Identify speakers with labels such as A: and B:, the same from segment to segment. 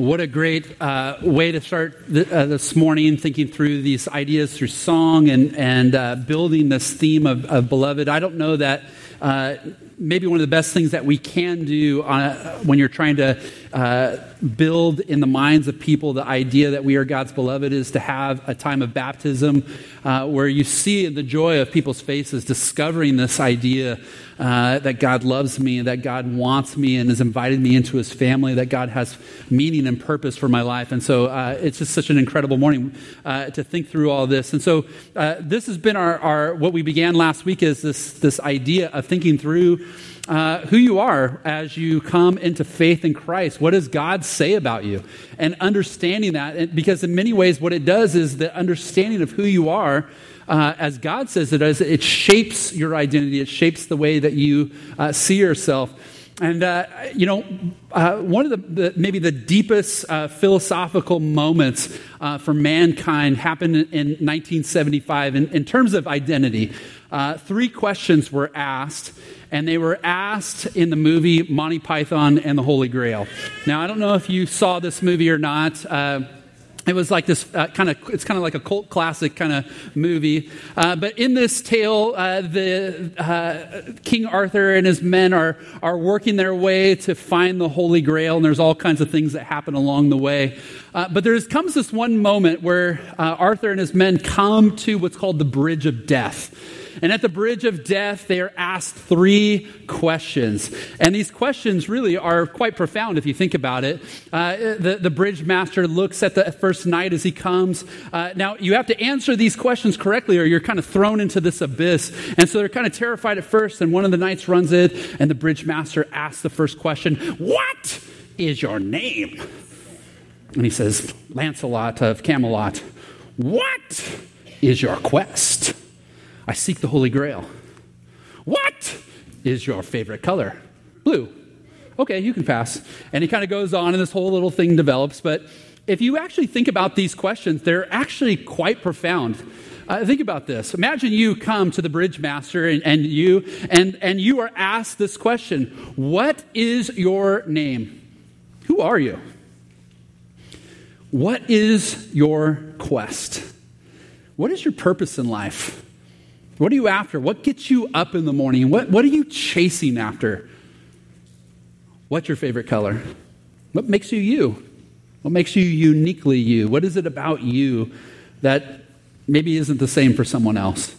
A: What a great uh, way to start th- uh, this morning, thinking through these ideas through song and, and uh, building this theme of, of, beloved. I don't know that uh, maybe one of the best things that we can do a, when you're trying to uh, build in the minds of people the idea that we are God's beloved is to have a time of baptism uh, where you see the joy of people's faces discovering this idea uh, that God loves me that God wants me and has invited me into his family, that God has meaning and purpose for my life. And so uh, it's just such an incredible morning uh, to think through all this. And so this has been our, our, what we began last week is this, this idea of thinking through uh, who you are as you come into faith in Christ. What does God say about you? And understanding that, because in many ways, what it does is the understanding of who you are. Uh, as God says it does, it shapes your identity. It shapes the way that you uh, see yourself. And, uh, you know, uh, one of the, the, maybe the deepest uh, philosophical moments uh, for mankind happened in 1975 in, in terms of identity. Uh, three questions were asked, and they were asked in the movie Monty Python and the Holy Grail. Now, I don't know if you saw this movie or not. Uh, it was like this uh, kind of it's kind of like a cult classic kind of movie uh, but in this tale uh, the uh, king arthur and his men are are working their way to find the holy grail and there's all kinds of things that happen along the way uh, but there comes this one moment where uh, arthur and his men come to what's called the bridge of death and at the bridge of death, they are asked three questions. And these questions really are quite profound if you think about it. Uh, the, the bridge master looks at the first knight as he comes. Uh, now, you have to answer these questions correctly, or you're kind of thrown into this abyss. And so they're kind of terrified at first, and one of the knights runs it, and the bridge master asks the first question What is your name? And he says, Lancelot of Camelot. What is your quest? I seek the Holy Grail. What is your favorite color? Blue. Okay, you can pass. And he kind of goes on, and this whole little thing develops. But if you actually think about these questions, they're actually quite profound. Uh, think about this. Imagine you come to the bridge master and, and, you and, and you are asked this question What is your name? Who are you? What is your quest? What is your purpose in life? What are you after? What gets you up in the morning? What, what are you chasing after? What's your favorite color? What makes you you? What makes you uniquely you? What is it about you that maybe isn't the same for someone else?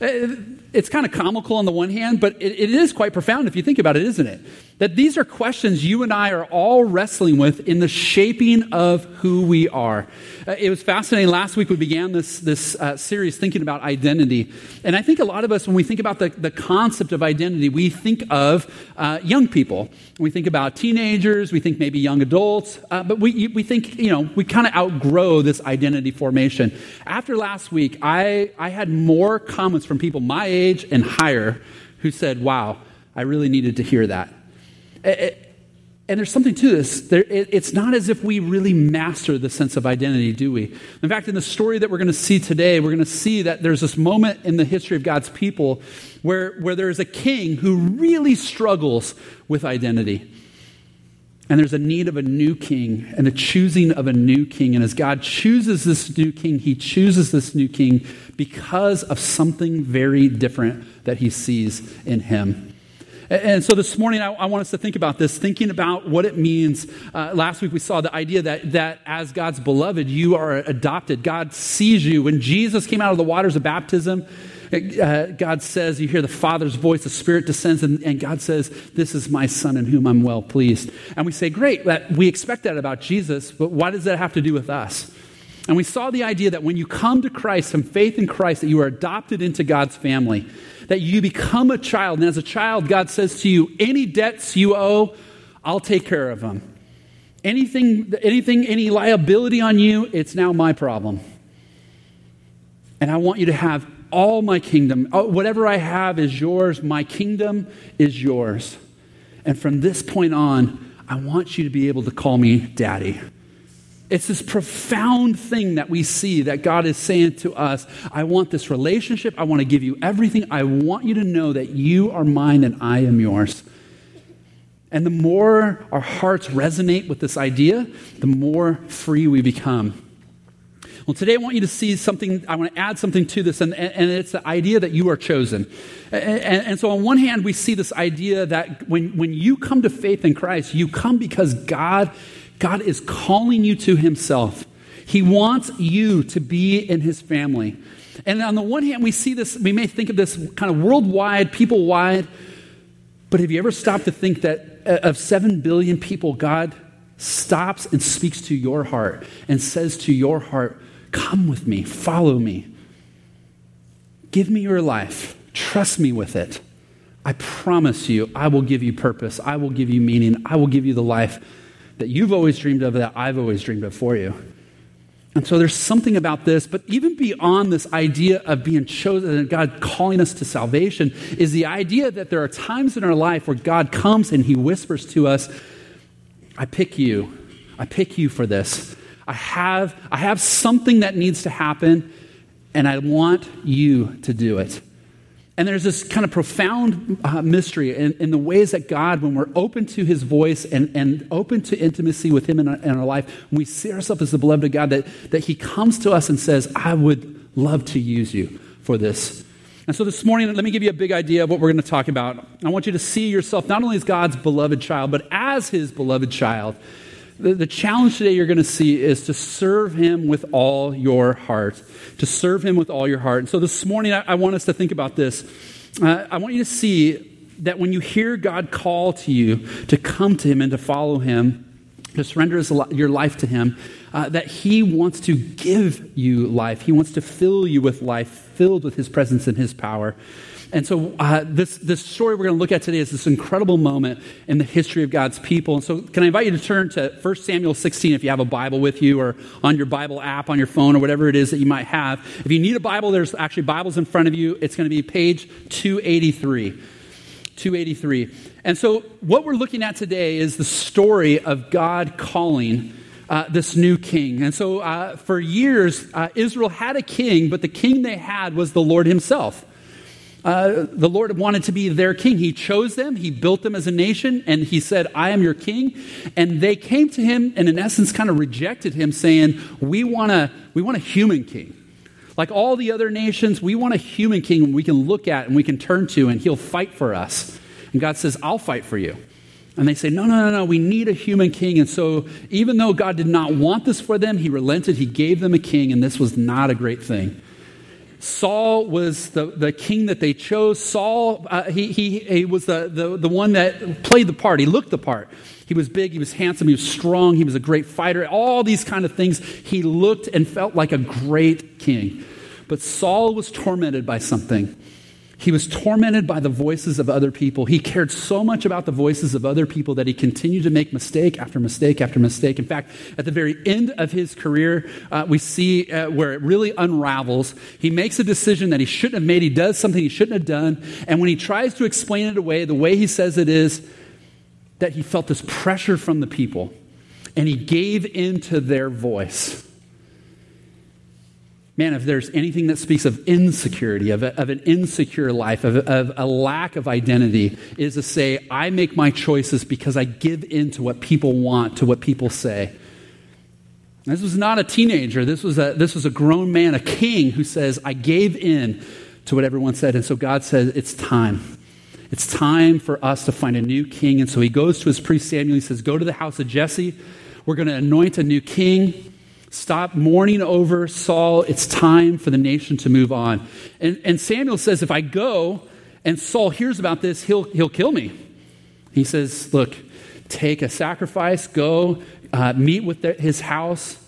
A: Uh, it's kind of comical on the one hand, but it, it is quite profound if you think about it, isn't it? That these are questions you and I are all wrestling with in the shaping of who we are. Uh, it was fascinating. Last week we began this, this uh, series thinking about identity. And I think a lot of us, when we think about the, the concept of identity, we think of uh, young people. We think about teenagers, we think maybe young adults, uh, but we, we think, you know, we kind of outgrow this identity formation. After last week, I, I had more comments from people my age and higher who said, wow, I really needed to hear that. And there's something to this. It's not as if we really master the sense of identity, do we? In fact, in the story that we're going to see today, we're going to see that there's this moment in the history of God's people where, where there's a king who really struggles with identity. And there's a need of a new king and a choosing of a new king. And as God chooses this new king, he chooses this new king because of something very different that he sees in him. And so this morning, I, I, want us to think about this, thinking about what it means. Uh, last week, we saw the idea that, that as God's beloved, you are adopted. God sees you. When Jesus came out of the waters of baptism, uh, God says, You hear the Father's voice, the Spirit descends, and, and, God says, This is my Son in whom I'm well pleased. And we say, Great, that, we expect that about Jesus, but what does that have to do with us? And we saw the idea that when you come to Christ and faith in Christ, that you are adopted into God's family that you become a child. And as a child, God says to you, any debts you owe, I'll take care of them. Anything, anything, any liability on you, it's now my problem. And I want you to have all my kingdom. Uh, whatever I have is yours. My kingdom is yours. And from this point on, I want you to be able to call me daddy. It's this profound thing that we see that God is saying to us I want this relationship. I want to give you everything. I want you to know that you are mine and I am yours. And the more our hearts resonate with this idea, the more free we become. Well, today I want you to see something, I want to add something to this, and, and it's the idea that you are chosen. And, and, and, so, on one hand, we see this idea that when, when you come to faith in Christ, you come because God, God is calling you to Himself. He wants you to be in His family. And on the one hand, we see this, we may think of this kind of worldwide, people wide, but have you ever stopped to think that uh, of 7 billion people, God stops and speaks to your heart and says to your heart, Come with me, follow me. Give me your life, trust me with it. I promise you, I will give you purpose, I will give you meaning, I will give you the life that you've always dreamed of, that I've always dreamed of for you. And so there's something about this, but even beyond this idea of being chosen and God calling us to salvation, is the idea that there are times in our life where God comes and He whispers to us, I pick you. I pick you for this. I have, I have something that needs to happen, and I want you to do it. And there's this kind of profound uh, mystery in, in, the ways that God, when we're open to his voice and, and open to intimacy with him in our, in our life, we see ourselves as the beloved of God, that, that he comes to us and says, I would love to use you for this. And so this morning, let me give you a big idea of what we're going to talk about. I want you to see yourself not only as God's beloved child, but as his beloved child. The, the challenge today you're going to see is to serve him with all your heart. To serve him with all your heart. And so this morning, I, I want us to think about this. Uh, I want you to see that when you hear God call to you to come to him and to follow him, to surrender your life to him, uh, that he wants to give you life. He wants to fill you with life, filled with his presence and his power. And so, uh, this, this story we're going to look at today is this incredible moment in the history of God's people. And so, can I invite you to turn to 1 Samuel 16 if you have a Bible with you or on your Bible app on your phone or whatever it is that you might have. If you need a Bible, there's actually Bibles in front of you. It's going to be page 283. 283. And so, what we're looking at today is the story of God calling. Uh, this new king. And so, uh, for years, uh, Israel had a king, but the king they had was the Lord Himself. Uh, the Lord wanted to be their king. He chose them, He built them as a nation, and He said, I am your king. And they came to Him and, in essence, kind of rejected Him, saying, We want a, we want a human king. Like all the other nations, we want a human king we can look at and we can turn to, and He'll fight for us. And God says, I'll fight for you. And they say, No, no, no, no, we need a human king. And so, even though God did not want this for them, He relented. He gave them a king, and this was not a great thing. Saul was the, the king that they chose. Saul, uh, he, he, he was the, the, the one that played the part. He looked the part. He was big, he was handsome, he was strong, he was a great fighter, all these kind of things. He looked and felt like a great king. But Saul was tormented by something. He was tormented by the voices of other people. He cared so much about the voices of other people that he continued to make mistake after mistake after mistake. In fact, at the very end of his career, uh, we see uh, where it really unravels. He makes a decision that he shouldn't have made. He does something he shouldn't have done. And when he tries to explain it away, the way he says it is that he felt this pressure from the people and he gave in to their voice. Man, if there's anything that speaks of insecurity, of, a, of an insecure life, of, of a lack of identity, is to say, I make my choices because I give in to what people want, to what people say. This was not a teenager. This was a, this was a grown man, a king who says, I gave in to what everyone said. And so God says, It's time. It's time for us to find a new king. And so he goes to his priest Samuel. He says, Go to the house of Jesse. We're going to anoint a new king. Stop mourning over Saul. It's time for the nation to move on. And, and Samuel says, If I go and Saul hears about this, he'll, he'll kill me. He says, Look, take a sacrifice, go uh, meet with the, his house.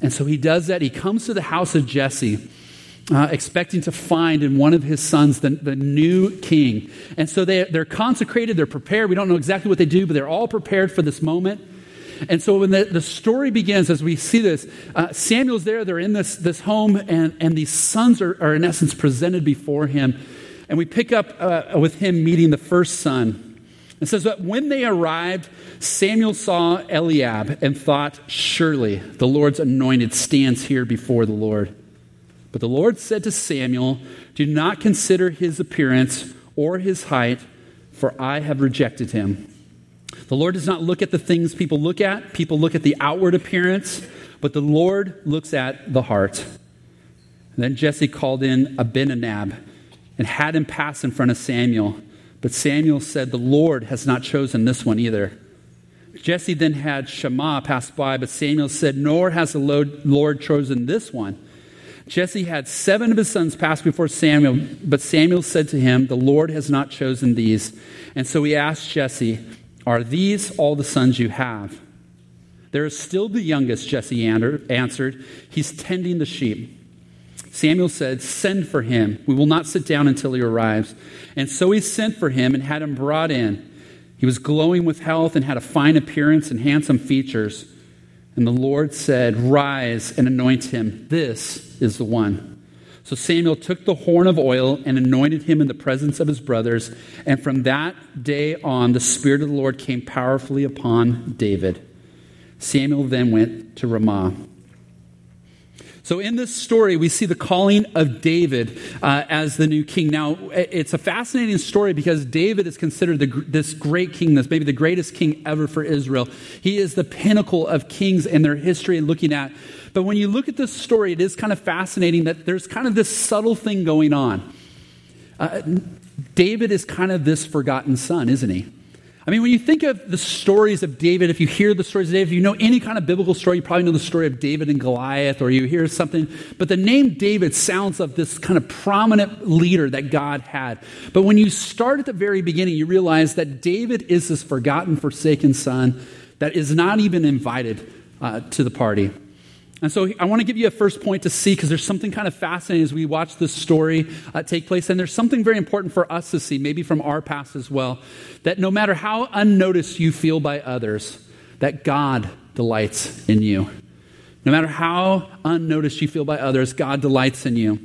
A: And so he does that. He comes to the house of Jesse. Uh, expecting to find in one of his sons the, the new king. And so they, they're consecrated, they're prepared. We don't know exactly what they do, but they're all prepared for this moment. And so when the, the story begins, as we see this, uh, Samuel's there, they're in this, this home, and, and these sons are, are, in essence, presented before him. And we pick up uh, with him meeting the first son. It says that when they arrived, Samuel saw Eliab and thought, Surely the Lord's anointed stands here before the Lord. But the Lord said to Samuel, Do not consider his appearance or his height, for I have rejected him. The Lord does not look at the things people look at. People look at the outward appearance, but the Lord looks at the heart. And then Jesse called in Abinadab and had him pass in front of Samuel. But Samuel said, The Lord has not chosen this one either. Jesse then had Shammah pass by, but Samuel said, Nor has the Lord chosen this one. Jesse had seven of his sons pass before Samuel, but Samuel said to him, The Lord has not chosen these. And so he asked Jesse, Are these all the sons you have? There is still the youngest, Jesse answered. He's tending the sheep. Samuel said, Send for him. We will not sit down until he arrives. And so he sent for him and had him brought in. He was glowing with health and had a fine appearance and handsome features. And the Lord said, Rise and anoint him. This is the one. So Samuel took the horn of oil and anointed him in the presence of his brothers. And from that day on, the Spirit of the Lord came powerfully upon David. Samuel then went to Ramah. So, in this story, we see the calling of David uh, as the new king. Now, it's a fascinating story because David is considered the, this great king, this maybe the greatest king ever for Israel. He is the pinnacle of kings in their history and looking at. But when you look at this story, it is kind of fascinating that there's kind of this subtle thing going on. Uh, David is kind of this forgotten son, isn't he? I mean, when you think of the stories of David, if you hear the stories of David, if you know any kind of biblical story, you probably know the story of David and Goliath, or you hear something. But the name David sounds of this kind of prominent leader that God had. But when you start at the very beginning, you realize that David is this forgotten, forsaken son that is not even invited uh, to the party. And so I want to give you a first point to see because there's something kind of fascinating as we watch this story uh, take place. And there's something very important for us to see, maybe from our past as well, that no matter how unnoticed you feel by others, that God delights in you. No matter how unnoticed you feel by others, God delights in you.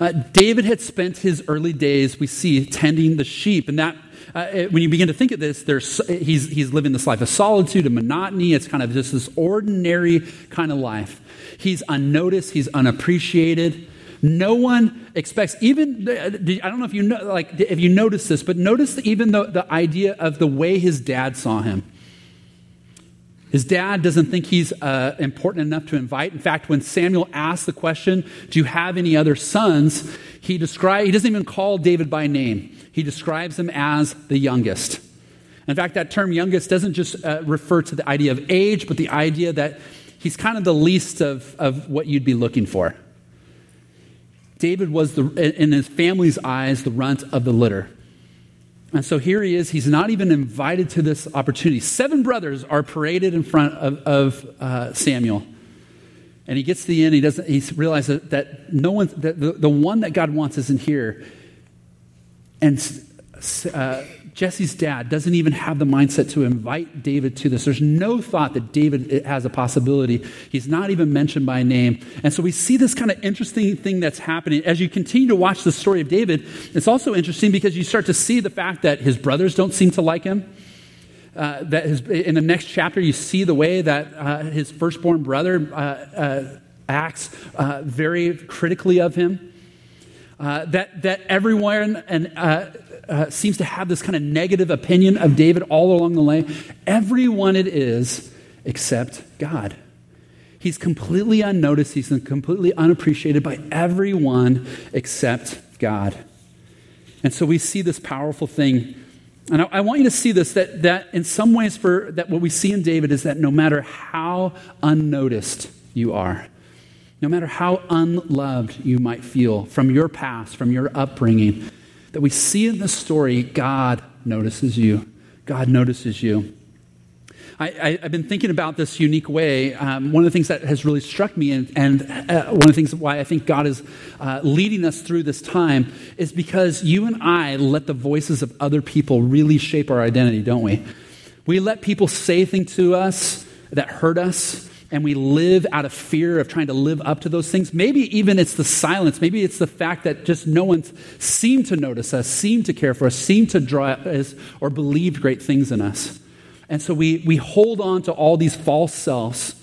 A: Uh, David had spent his early days, we see, tending the sheep, and that uh, when you begin to think of this, there's, he's, he's living this life of solitude and monotony. It's kind of just this ordinary kind of life. He's unnoticed, he's unappreciated. No one expects, even, I don't know if you know, like, if you notice this, but notice even the, the idea of the way his dad saw him. His dad doesn't think he's uh, important enough to invite. In fact, when Samuel asks the question, Do you have any other sons? He, describe, he doesn't even call David by name. He describes him as the youngest. In fact, that term youngest doesn't just uh, refer to the idea of age, but the idea that he's kind of the least of, of what you'd be looking for. David was, the, in his family's eyes, the runt of the litter. And so here he is. He's not even invited to this opportunity. Seven brothers are paraded in front of, of uh, Samuel. And he gets to the end. He doesn't. He realizes that no one, that the, the one that God wants isn't here. And uh, Jesse's dad doesn't even have the mindset to invite David to this. There's no thought that David has a possibility. He's not even mentioned by name. And so we see this kind of interesting thing that's happening. As you continue to watch the story of David, it's also interesting because you start to see the fact that his brothers don't seem to like him. Uh, that his, in the next chapter, you see the way that uh, his firstborn brother uh, uh acts uh, very critically of him. Uh, that, that everyone and uh, seems to have this kind of negative opinion of David all along the way. Everyone it is except God. He's completely unnoticed, he's completely unappreciated by everyone except God. And so we see this powerful thing. And I, I, want you to see this that, that in some ways, for that what we see in David is that no matter how unnoticed you are, no matter how unloved you might feel from your past, from your upbringing, that we see in this story, God notices you. God notices you. I, have been thinking about this unique way. Um, one of the things that has really struck me, and, and uh, one of the things why I think God is uh, leading us through this time, is because you and I let the voices of other people really shape our identity, don't we? We let people say things to us that hurt us, and we live out of fear of trying to live up to those things. Maybe even it's the silence. Maybe it's the fact that just no one seemed to notice us, seemed to care for us, seemed to draw us, or believed great things in us. And so we, we hold on to all these false selves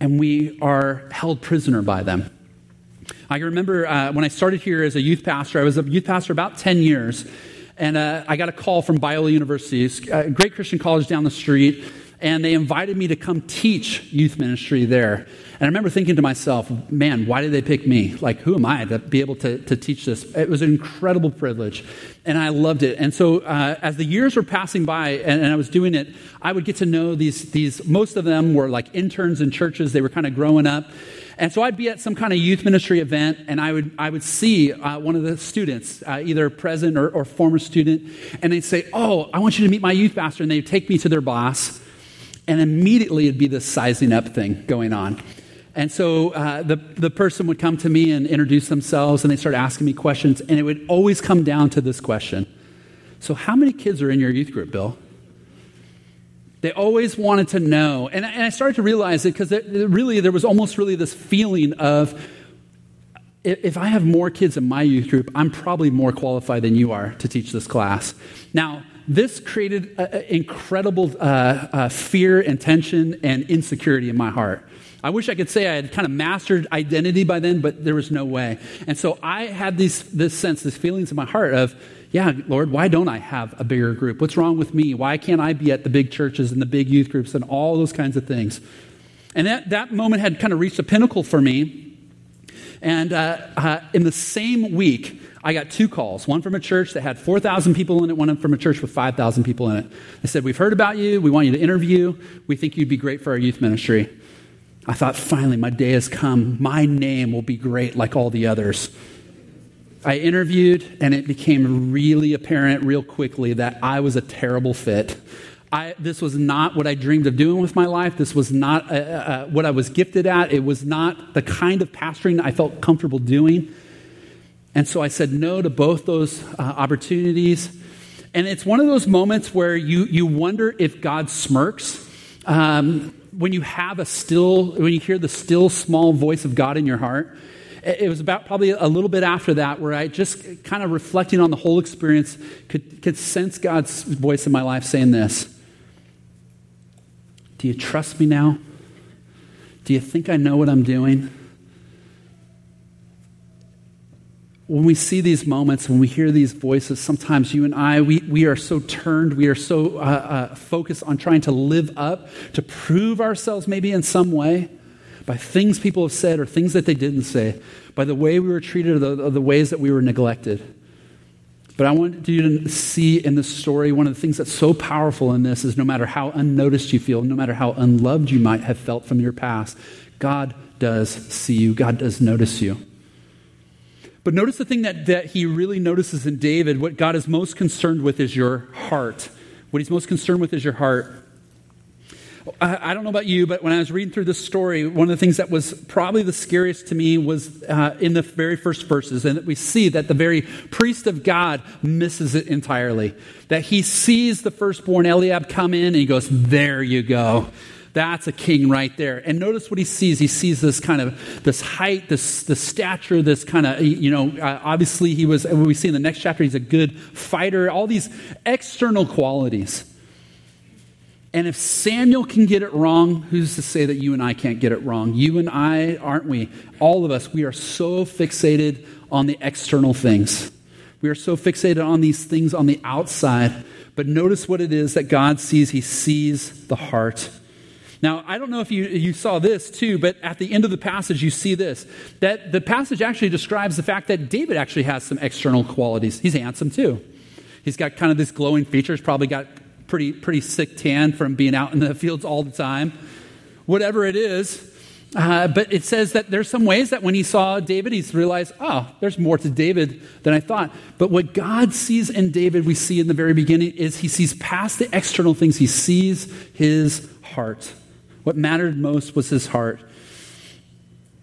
A: and we are held prisoner by them. I remember uh, when I started here as a youth pastor, I was a youth pastor about 10 years. and uh, I got a call from Biola University, a great Christian college down the street, and they invited me to come teach youth ministry there. And I remember thinking to myself, man, why did they pick me? Like, who am I to be able to, to teach this? It was an incredible privilege, and I loved it. And so, uh, as the years were passing by and, and, I was doing it, I would get to know these, these, most of them were like interns in churches, they were kind of growing up. And so I'd be at some kind of youth ministry event, and I would, I would see uh, one of the students, uh, either present or, or former student, and they'd say, Oh, I want you to meet my youth pastor. And they'd take me to their boss, and immediately it'd be this sizing up thing going on. And so uh, the, the person would come to me and introduce themselves, and they start asking me questions, and it would always come down to this question So, how many kids are in your youth group, Bill? They always wanted to know. And, and I started to realize it because really there was almost really this feeling of if I have more kids in my youth group, I'm probably more qualified than you are to teach this class. Now, this created incredible uh, uh, fear and tension and insecurity in my heart. I wish I could say I had kind of mastered identity by then, but there was no way. And so I had these, this sense, these feelings in my heart of, yeah, Lord, why don't I have a bigger group? What's wrong with me? Why can't I be at the big churches and the big youth groups and all those kinds of things? And that, that moment had kind of reached a pinnacle for me. And uh, uh, in the same week, I got two calls one from a church that had 4,000 people in it, one from a church with 5,000 people in it. They said, We've heard about you. We want you to interview. We think you'd be great for our youth ministry. I thought, finally, my day has come. My name will be great like all the others. I interviewed, and it became really apparent real quickly that I was a terrible fit. I, this was not what I dreamed of doing with my life. This was not uh, uh, uh, what I was gifted at. It was not the kind of pastoring I felt comfortable doing. And so I said no to both those uh, opportunities. And it's one of those moments where you, you wonder if God smirks. Um, when you have a still, when you hear the still small voice of God in your heart, it was about probably a little bit after that where I just kind of reflecting on the whole experience could, could sense God's voice in my life saying this Do you trust me now? Do you think I know what I'm doing? When we see these moments, when we hear these voices, sometimes you and I, we, we are so turned, we are so uh, uh, focused on trying to live up, to prove ourselves maybe in some way by things people have said or things that they didn't say, by the way we were treated or the, or the ways that we were neglected. But I want you to see in this story one of the things that's so powerful in this is no matter how unnoticed you feel, no matter how unloved you might have felt from your past, God does see you, God does notice you. But notice the thing that, that he really notices in David, what God is most concerned with is your heart. What he's most concerned with is your heart. I, I, don't know about you, but when I was reading through this story, one of the things that was probably the scariest to me was uh, in the very first verses, and we see that the very priest of God misses it entirely. That he sees the firstborn Eliab come in, and he goes, There you go. That's a king right there. And notice what he sees. He sees this kind of this height, this the stature, this kind of you know. Uh, obviously, he was. We see in the next chapter, he's a good fighter. All these external qualities. And if Samuel can get it wrong, who's to say that you and I can't get it wrong? You and I, aren't we? All of us, we are so fixated on the external things. We are so fixated on these things on the outside. But notice what it is that God sees. He sees the heart. Now, I don't know if you, you saw this too, but at the end of the passage, you see this that the passage actually describes the fact that David actually has some external qualities. He's handsome too. He's got kind of this glowing features, probably got pretty, pretty sick tan from being out in the fields all the time. Whatever it is. Uh, but it says that there's some ways that when he saw David, he's realized, oh, there's more to David than I thought. But what God sees in David, we see in the very beginning, is he sees past the external things. He sees his heart. What mattered most was his heart.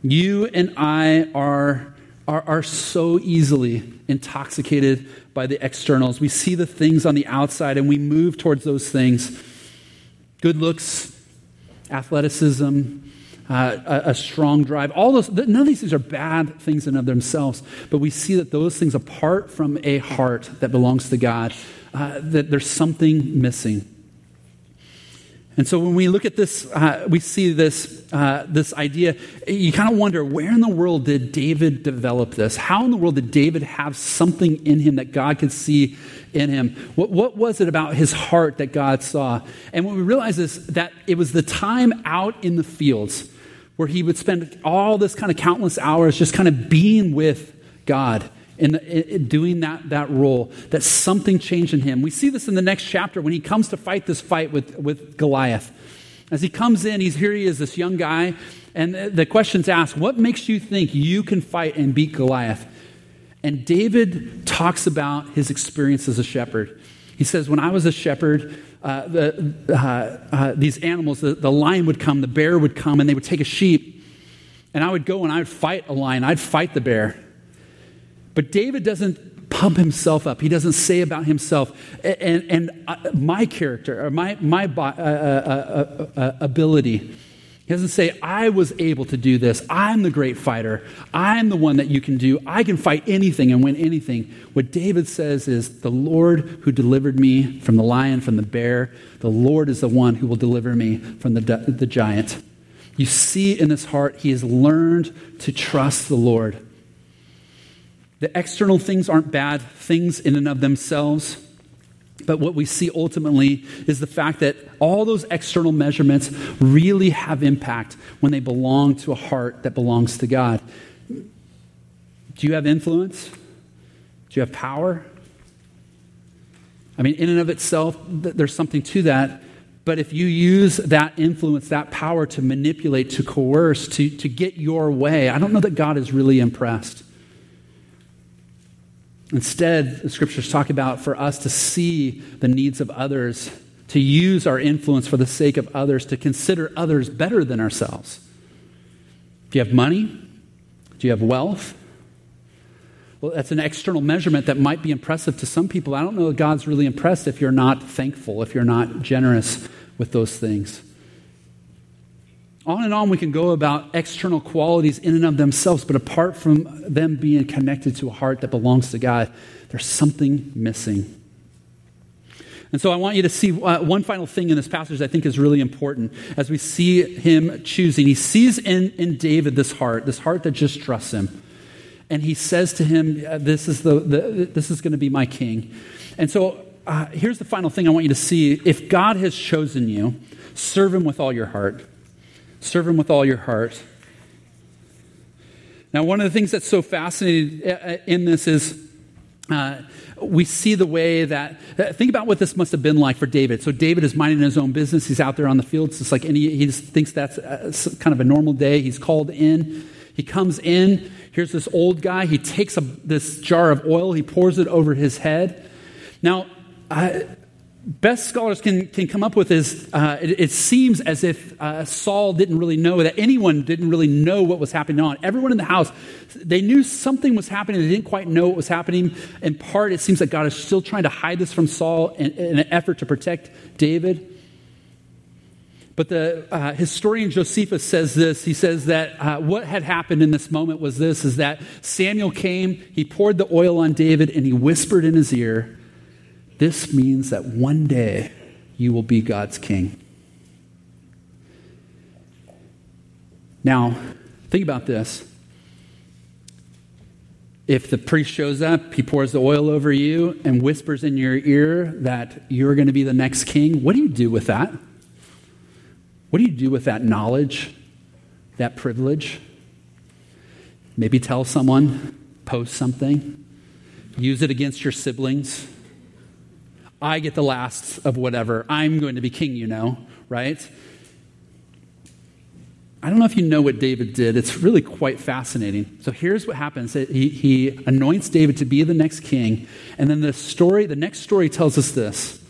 A: You and I are, are, are so easily intoxicated by the externals. We see the things on the outside and we move towards those things good looks, athleticism, uh, a, a, strong drive. All those, none of these things are bad things in of themselves, but we see that those things, apart from a heart that belongs to God, uh, that there's something missing. And so when we look at this, uh, we see this, uh, this idea, you kind of wonder where in the world did David develop this? How in the world did David have something in him that God could see in him? What, what was it about his heart that God saw? And what we realize is that it was the time out in the fields where he would spend all this kind of countless hours just kind of being with God in, in, doing that, that role, that something changed in him. We see this in the next chapter when he comes to fight this fight with, with Goliath. As he comes in, he's here he is, this young guy, and the, question's asked, What makes you think you can fight and beat Goliath? And David talks about his experience as a shepherd. He says, When I was a shepherd, uh, the, uh, uh, these animals, the, the lion would come, the bear would come, and they would take a sheep. And I would go and I would fight a lion, I'd fight the bear. But David doesn't pump himself up. He doesn't say about himself, and, and uh, my character or my, my uh, uh, uh, ability. He doesn't say, I was able to do this. I'm the great fighter. I'm the one that you can do. I can fight anything and win anything. What David says is, The Lord who delivered me from the lion, from the bear, the Lord is the one who will deliver me from the, the giant. You see in his heart, he has learned to trust the Lord. The external things aren't bad things in and of themselves. But what we see ultimately is the fact that all those external measurements really have impact when they belong to a heart that belongs to God. Do you have influence? Do you have power? I mean, in and of itself, there's something to that. But if you use that influence, that power to manipulate, to coerce, to, to get your way, I don't know that God is really impressed. Instead, the scriptures talk about for us to see the needs of others, to use our influence for the sake of others, to consider others better than ourselves. Do you have money? Do you have wealth? Well, that's an external measurement that might be impressive to some people. I don't know that God's really impressed if you're not thankful, if you're not generous with those things. On and on we can go about external qualities in and of themselves, but apart from them being connected to a heart that belongs to God, there's something missing. And so I want you to see uh, one final thing in this passage I think is really important as we see him choosing. He sees in, in David this heart, this heart that just trusts him. And he says to him, This is, the, the this is going to be my king. And so uh, here's the final thing I want you to see. If God has chosen you, serve him with all your heart. Serve Him with all your heart. Now, one of the things that's so fascinating uh, uh, in this is uh, we see the way that, uh, think about what this must have been like for David. So, David is minding his own business. He's out there on the fields, just like any, he just thinks that's a, kind of a normal day. He's called in. He comes in. Here's this old guy. He takes a, this jar of oil, he pours it over his head. Now, I, best scholars can, can come up with is uh, it, it, seems as if uh, Saul didn't really know, that anyone didn't really know what was happening on. Everyone in the house, they knew something was happening. They didn't quite know what was happening. In part, it seems that God is still trying to hide this from Saul in, in an effort to protect David. But the uh, historian Josephus says this. He says that uh, what had happened in this moment was this: is that Samuel came, he poured the oil on David, and he whispered in his ear, this means that one day you will be God's king. Now, think about this. If the priest shows up, he pours the oil over you and whispers in your ear that you're going to be the next king, what do you do with that? What do you do with that knowledge, that privilege? Maybe tell someone, post something, use it against your siblings I get the last of whatever. I'm going to be king, you know, right? I don't know if you know what David did. It's really quite fascinating. So here's what happens he, he anoints David to be the next king. And then the story, the next story tells us this.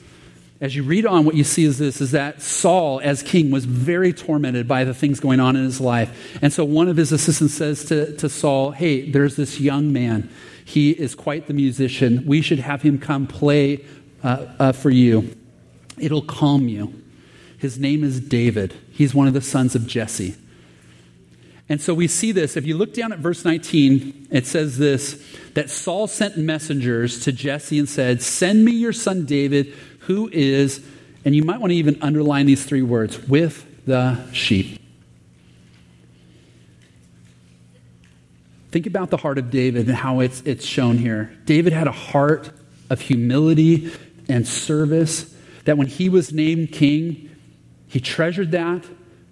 A: As you read on, what you see is this is that Saul, as king, was very tormented by the things going on in his life. And so one of his assistants says to, to Saul, Hey, there's this young man. He is quite the musician. We should have him come play uh, uh, for you. It'll calm you. His name is David. He's one of the sons of Jesse. And so we see this. If you look down at verse 19, it says this that Saul sent messengers to Jesse and said, Send me your son David, who is And you might want to even underline these three words with the sheep. Think about the heart of David and how it's, it's shown here. David had a heart of humility and service that when he was named king, he treasured that.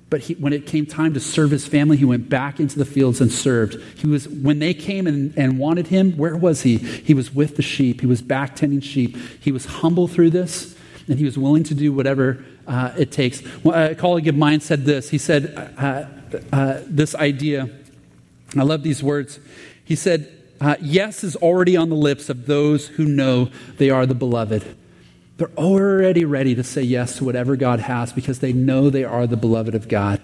A: But he, when it came time to serve his family, he went back into the fields and served. He was, when they came and, and wanted him, where was he? He was with the sheep. He was back tending sheep. He was humble through this, and he was willing to do whatever uh, it takes. A colleague of mine said this. He said, uh, uh, This idea, I love these words. He said, uh, Yes is already on the lips of those who know they are the beloved. They're already ready to say yes to whatever God has because they know they are the beloved of God.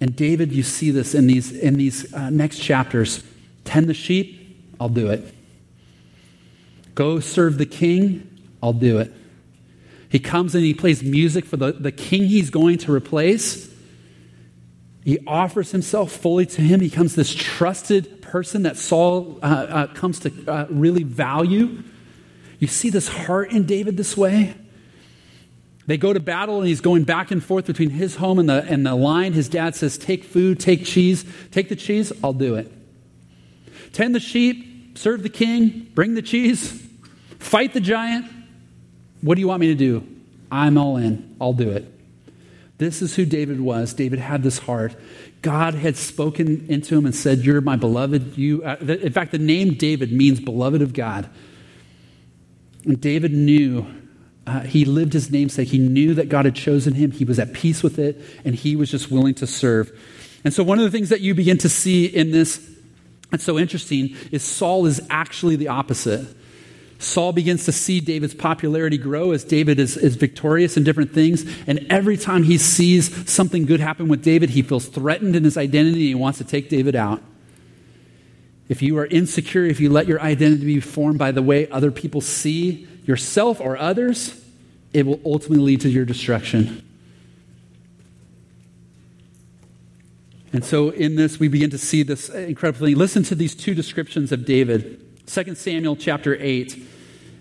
A: And David, you see this in these, in these uh, next chapters. Tend the sheep, I'll do it. Go serve the king, I'll do it. He comes and he plays music for the, the king he's going to replace. He offers himself fully to him. He becomes this trusted person that Saul uh, uh, comes to uh, really value. You see this heart in David this way? They go to battle and he's going back and forth between his home and the, and the line. His dad says, Take food, take cheese. Take the cheese, I'll do it. Tend the sheep, serve the king, bring the cheese, fight the giant. What do you want me to do? I'm all in. I'll do it. This is who David was. David had this heart. God had spoken into him and said, You're my beloved. You, uh, in fact, the name David means beloved of God. And David knew, uh, he lived his namesake. He knew that God had chosen him. He was at peace with it, and he was just willing to serve. And so, one of the things that you begin to see in this that's so interesting is Saul is actually the opposite. Saul begins to see David's popularity grow as David is, is victorious in different things. And every time he sees something good happen with David, he feels threatened in his identity and he wants to take David out. If you are insecure, if you let your identity be formed by the way other people see yourself or others, it will ultimately lead to your destruction. And so, in this, we begin to see this incredible thing. Listen to these two descriptions of David. 2 Samuel chapter 8.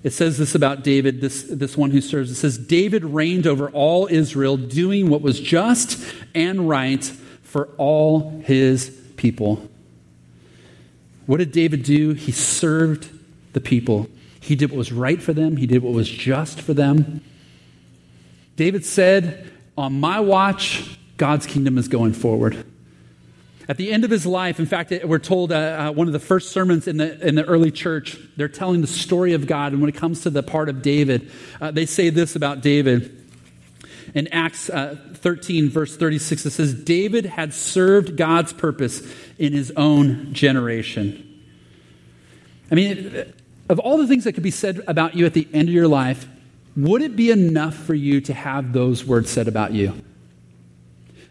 A: It says this about David, this, this one who serves. It says, David reigned over all Israel, doing what was just and right for all his people. What did David do? He served the people. He did what was right for them, he did what was just for them. David said, On my watch, God's kingdom is going forward. At the end of his life, in fact, we're told uh, uh, one of the first sermons in the, in the early church, they're telling the story of God. And when it comes to the part of David, uh, they say this about David. In Acts uh, 13, verse 36, it says, David had served God's purpose in his own generation. I mean, of all the things that could be said about you at the end of your life, would it be enough for you to have those words said about you?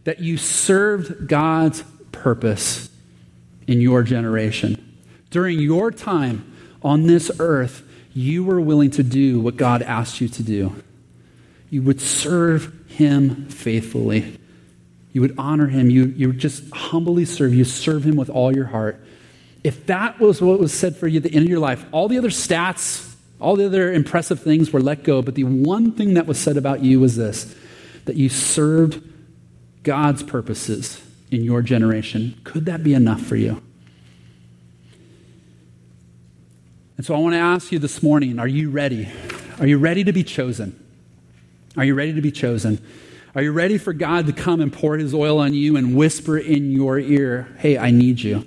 A: That you served God's purpose in your generation. During your time on this earth, you were willing to do what God asked you to do. You would serve Him faithfully. You would honor Him. You, you would just humbly serve. You serve Him with all your heart. If that was what was said for you at the end of your life, all the other stats, all the other impressive things were let go, but the one thing that was said about you was this that you served God's purposes in your generation. Could that be enough for you? And so I want to ask you this morning are you ready? Are you ready to be chosen? Are you ready to be chosen? Are you ready for God to come and pour his oil on you and whisper in your ear, hey, I need you?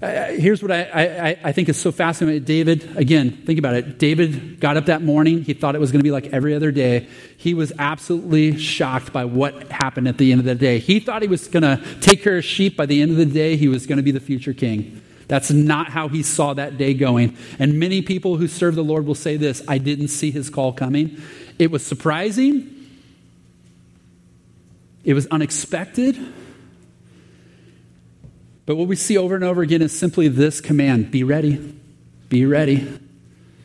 A: Uh, here's what I, I, I, think is so fascinating. David, again, think about it. David got up that morning. He thought it was going to be like every other day. He was absolutely shocked by what happened at the end of the day. He thought he was going to take care of sheep. By the end of the day, he was going to be the future king. That's not how he saw that day going. And many people who serve the Lord will say this I didn't see his call coming. It was surprising, it was unexpected. But what we see over and over again is simply this command be ready. Be ready.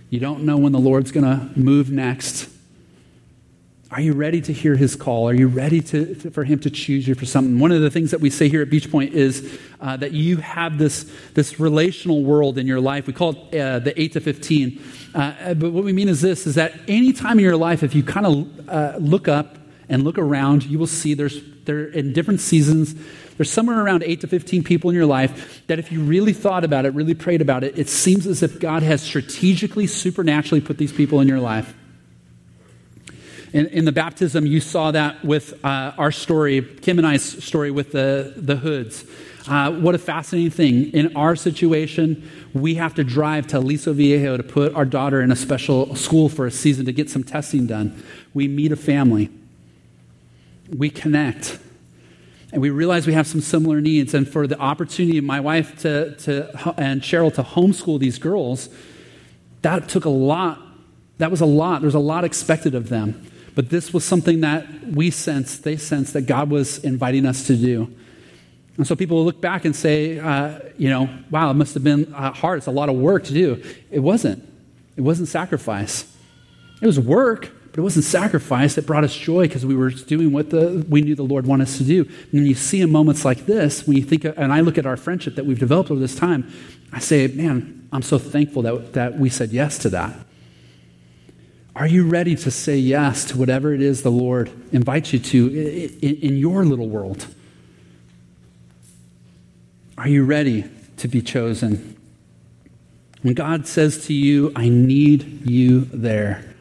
A: You don't know when the Lord's going to move next. Are you ready to hear his call? Are you ready to, to, for him to choose you for something? One of the things that we say here at Beach Point is uh, that you have this, this relational world in your life. We call it uh, the 8 to 15. Uh, but what we mean is this, is that any time in your life, if you kind of uh, look up and look around, you will see there's, there in different seasons, there's somewhere around 8 to 15 people in your life that if you really thought about it, really prayed about it, it seems as if God has strategically, supernaturally put these people in your life. In, in the baptism, you saw that with uh, our story, Kim and I's story with the, the hoods. Uh, what a fascinating thing. In our situation, we have to drive to Aliso Viejo to put our daughter in a special school for a season to get some testing done. We meet a family, we connect, and we realize we have some similar needs. And for the opportunity of my wife to, to, and Cheryl to homeschool these girls, that took a lot. That was a lot. There was a lot expected of them. But this was something that we sensed, they sensed that God was inviting us to do. And so people will look back and say, uh, you know, wow, it must have been uh, hard. It's a lot of work to do. It wasn't. It wasn't sacrifice. It was work, but it wasn't sacrifice. It brought us joy because we were doing what the, we knew the Lord wanted us to do. And when you see in moments like this, when you think, and I look at our friendship that we've developed over this time, I say, man, I'm so thankful that, that we said yes to that. Are you ready to say yes to whatever it is the Lord invites you to in, your little world? Are you ready to be chosen? When God says to you, I need you there,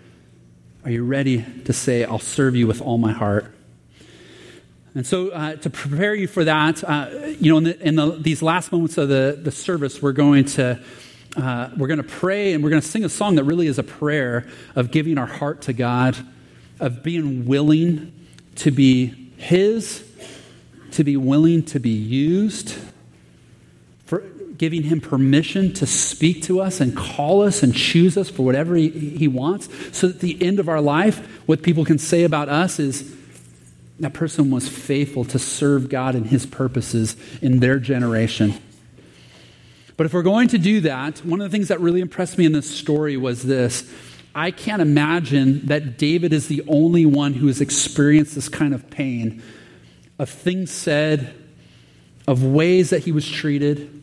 A: are you ready to say, I'll serve you with all my heart? And so, uh, to prepare you for that, uh, you know, in, the, in the, these last moments of the, the service, we're going to uh, we're going to pray and we're going to sing a song that really is a prayer of giving our heart to God, of being willing to be His, to be willing to be used, for giving Him permission to speak to us and call us and choose us for whatever He, he wants, so that the end of our life, what people can say about us is, that person was faithful to serve God and His purposes in their generation. But if we're going to do that, one of the things that really impressed me in this story was this. I can't imagine that David is the only one who has experienced this kind of pain of things said, of ways that he was treated.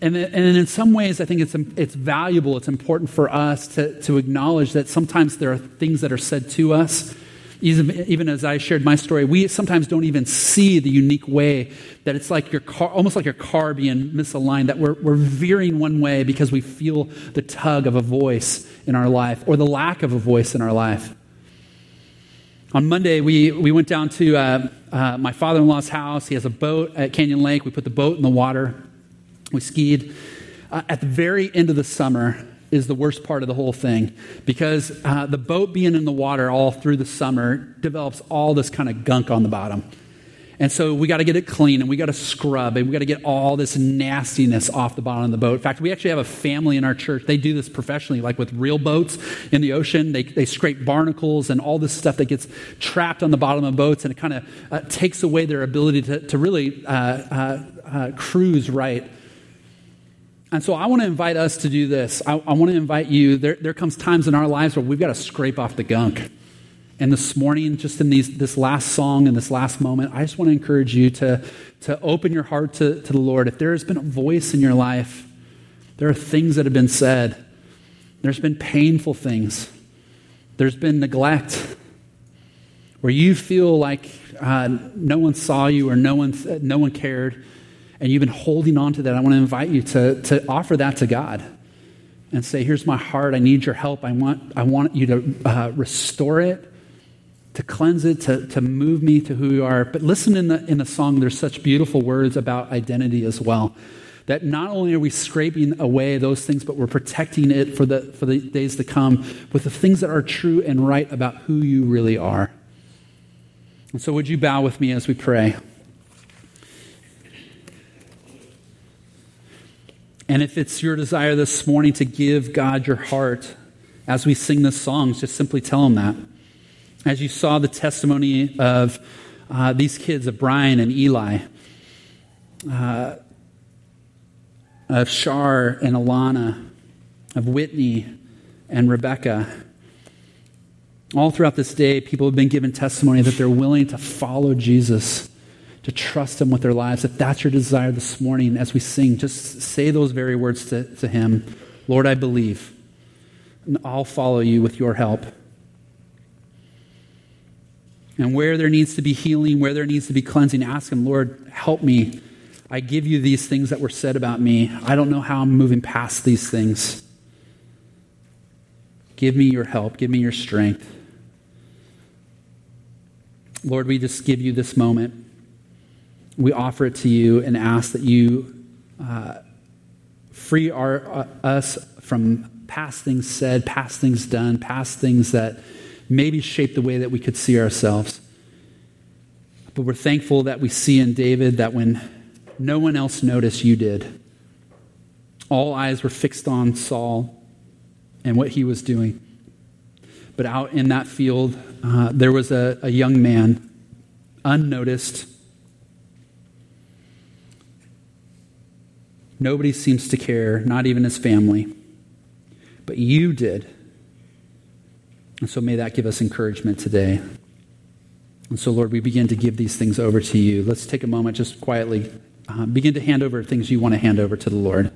A: And, and in some ways, I think it's, it's valuable, it's important for us to, to acknowledge that sometimes there are things that are said to us even as I shared my story, we sometimes don't even see the unique way that it's like your car, almost like your car being misaligned, that we're, we're veering one way because we feel the tug of a voice in our life or the lack of a voice in our life. On Monday, we, we went down to uh, uh, my father in law's house. He has a boat at Canyon Lake. We put the boat in the water. We skied. Uh, at the very end of the summer, is the worst part of the whole thing because uh, the boat being in the water all through the summer develops all this kind of gunk on the bottom. And so we got to get it clean and we got to scrub and we got to get all this nastiness off the bottom of the boat. In fact, we actually have a family in our church. They do this professionally, like with real boats in the ocean. They, they scrape barnacles and all this stuff that gets trapped on the bottom of boats and it kind of uh, takes away their ability to, to really uh, uh, uh cruise right. And so I want to invite us to do this. I, I want to invite you. There, there comes times in our lives where we've got to scrape off the gunk. And this morning, just in these, this last song and this last moment, I just want to encourage you to, to open your heart to, to the Lord. If there has been a voice in your life, there are things that have been said, there's been painful things, there's been neglect, where you feel like uh, no one saw you or no one, no one cared and you've been holding on to that, I want to invite you to, to offer that to God and say, Here's my heart. I need your help. I want, I want you to uh, restore it, to cleanse it, to, to move me to who you are. But listen in the, in the song, there's such beautiful words about identity as well. That not only are we scraping away those things, but we're protecting it for the, for the days to come with the things that are true and right about who you really are. And so, would you bow with me as we pray? And if it's your desire this morning to give God your heart as we sing this song, just simply tell him that. As you saw the testimony of uh, these kids, of Brian and Eli, uh, of Shar and Alana, of Whitney and Rebecca, All throughout this day, people have been given testimony that they're willing to follow Jesus, to trust Him with their lives. If that's your desire this morning as we sing, just say those very words to, to Him Lord, I believe, and I'll follow you with your help. And where there needs to be healing, where there needs to be cleansing, ask Him, Lord, help me. I give you these things that were said about me. I don't know how I'm moving past these things. Give me your help. Give me your strength. Lord, we just give you this moment. We offer it to you and ask that you uh, free our, uh, us from past things said, past things done, past things that maybe shape the way that we could see ourselves. But we're thankful that we see in David that when no one else noticed, you did. All eyes were fixed on Saul and what he was doing. But out in that field, uh, there was a, a young man, unnoticed. Nobody seems to care, not even his family. But you did. And so may that give us encouragement today. And so, Lord, we begin to give these things over to you. Let's take a moment just quietly. Uh, begin to hand over things you want to hand over to the Lord.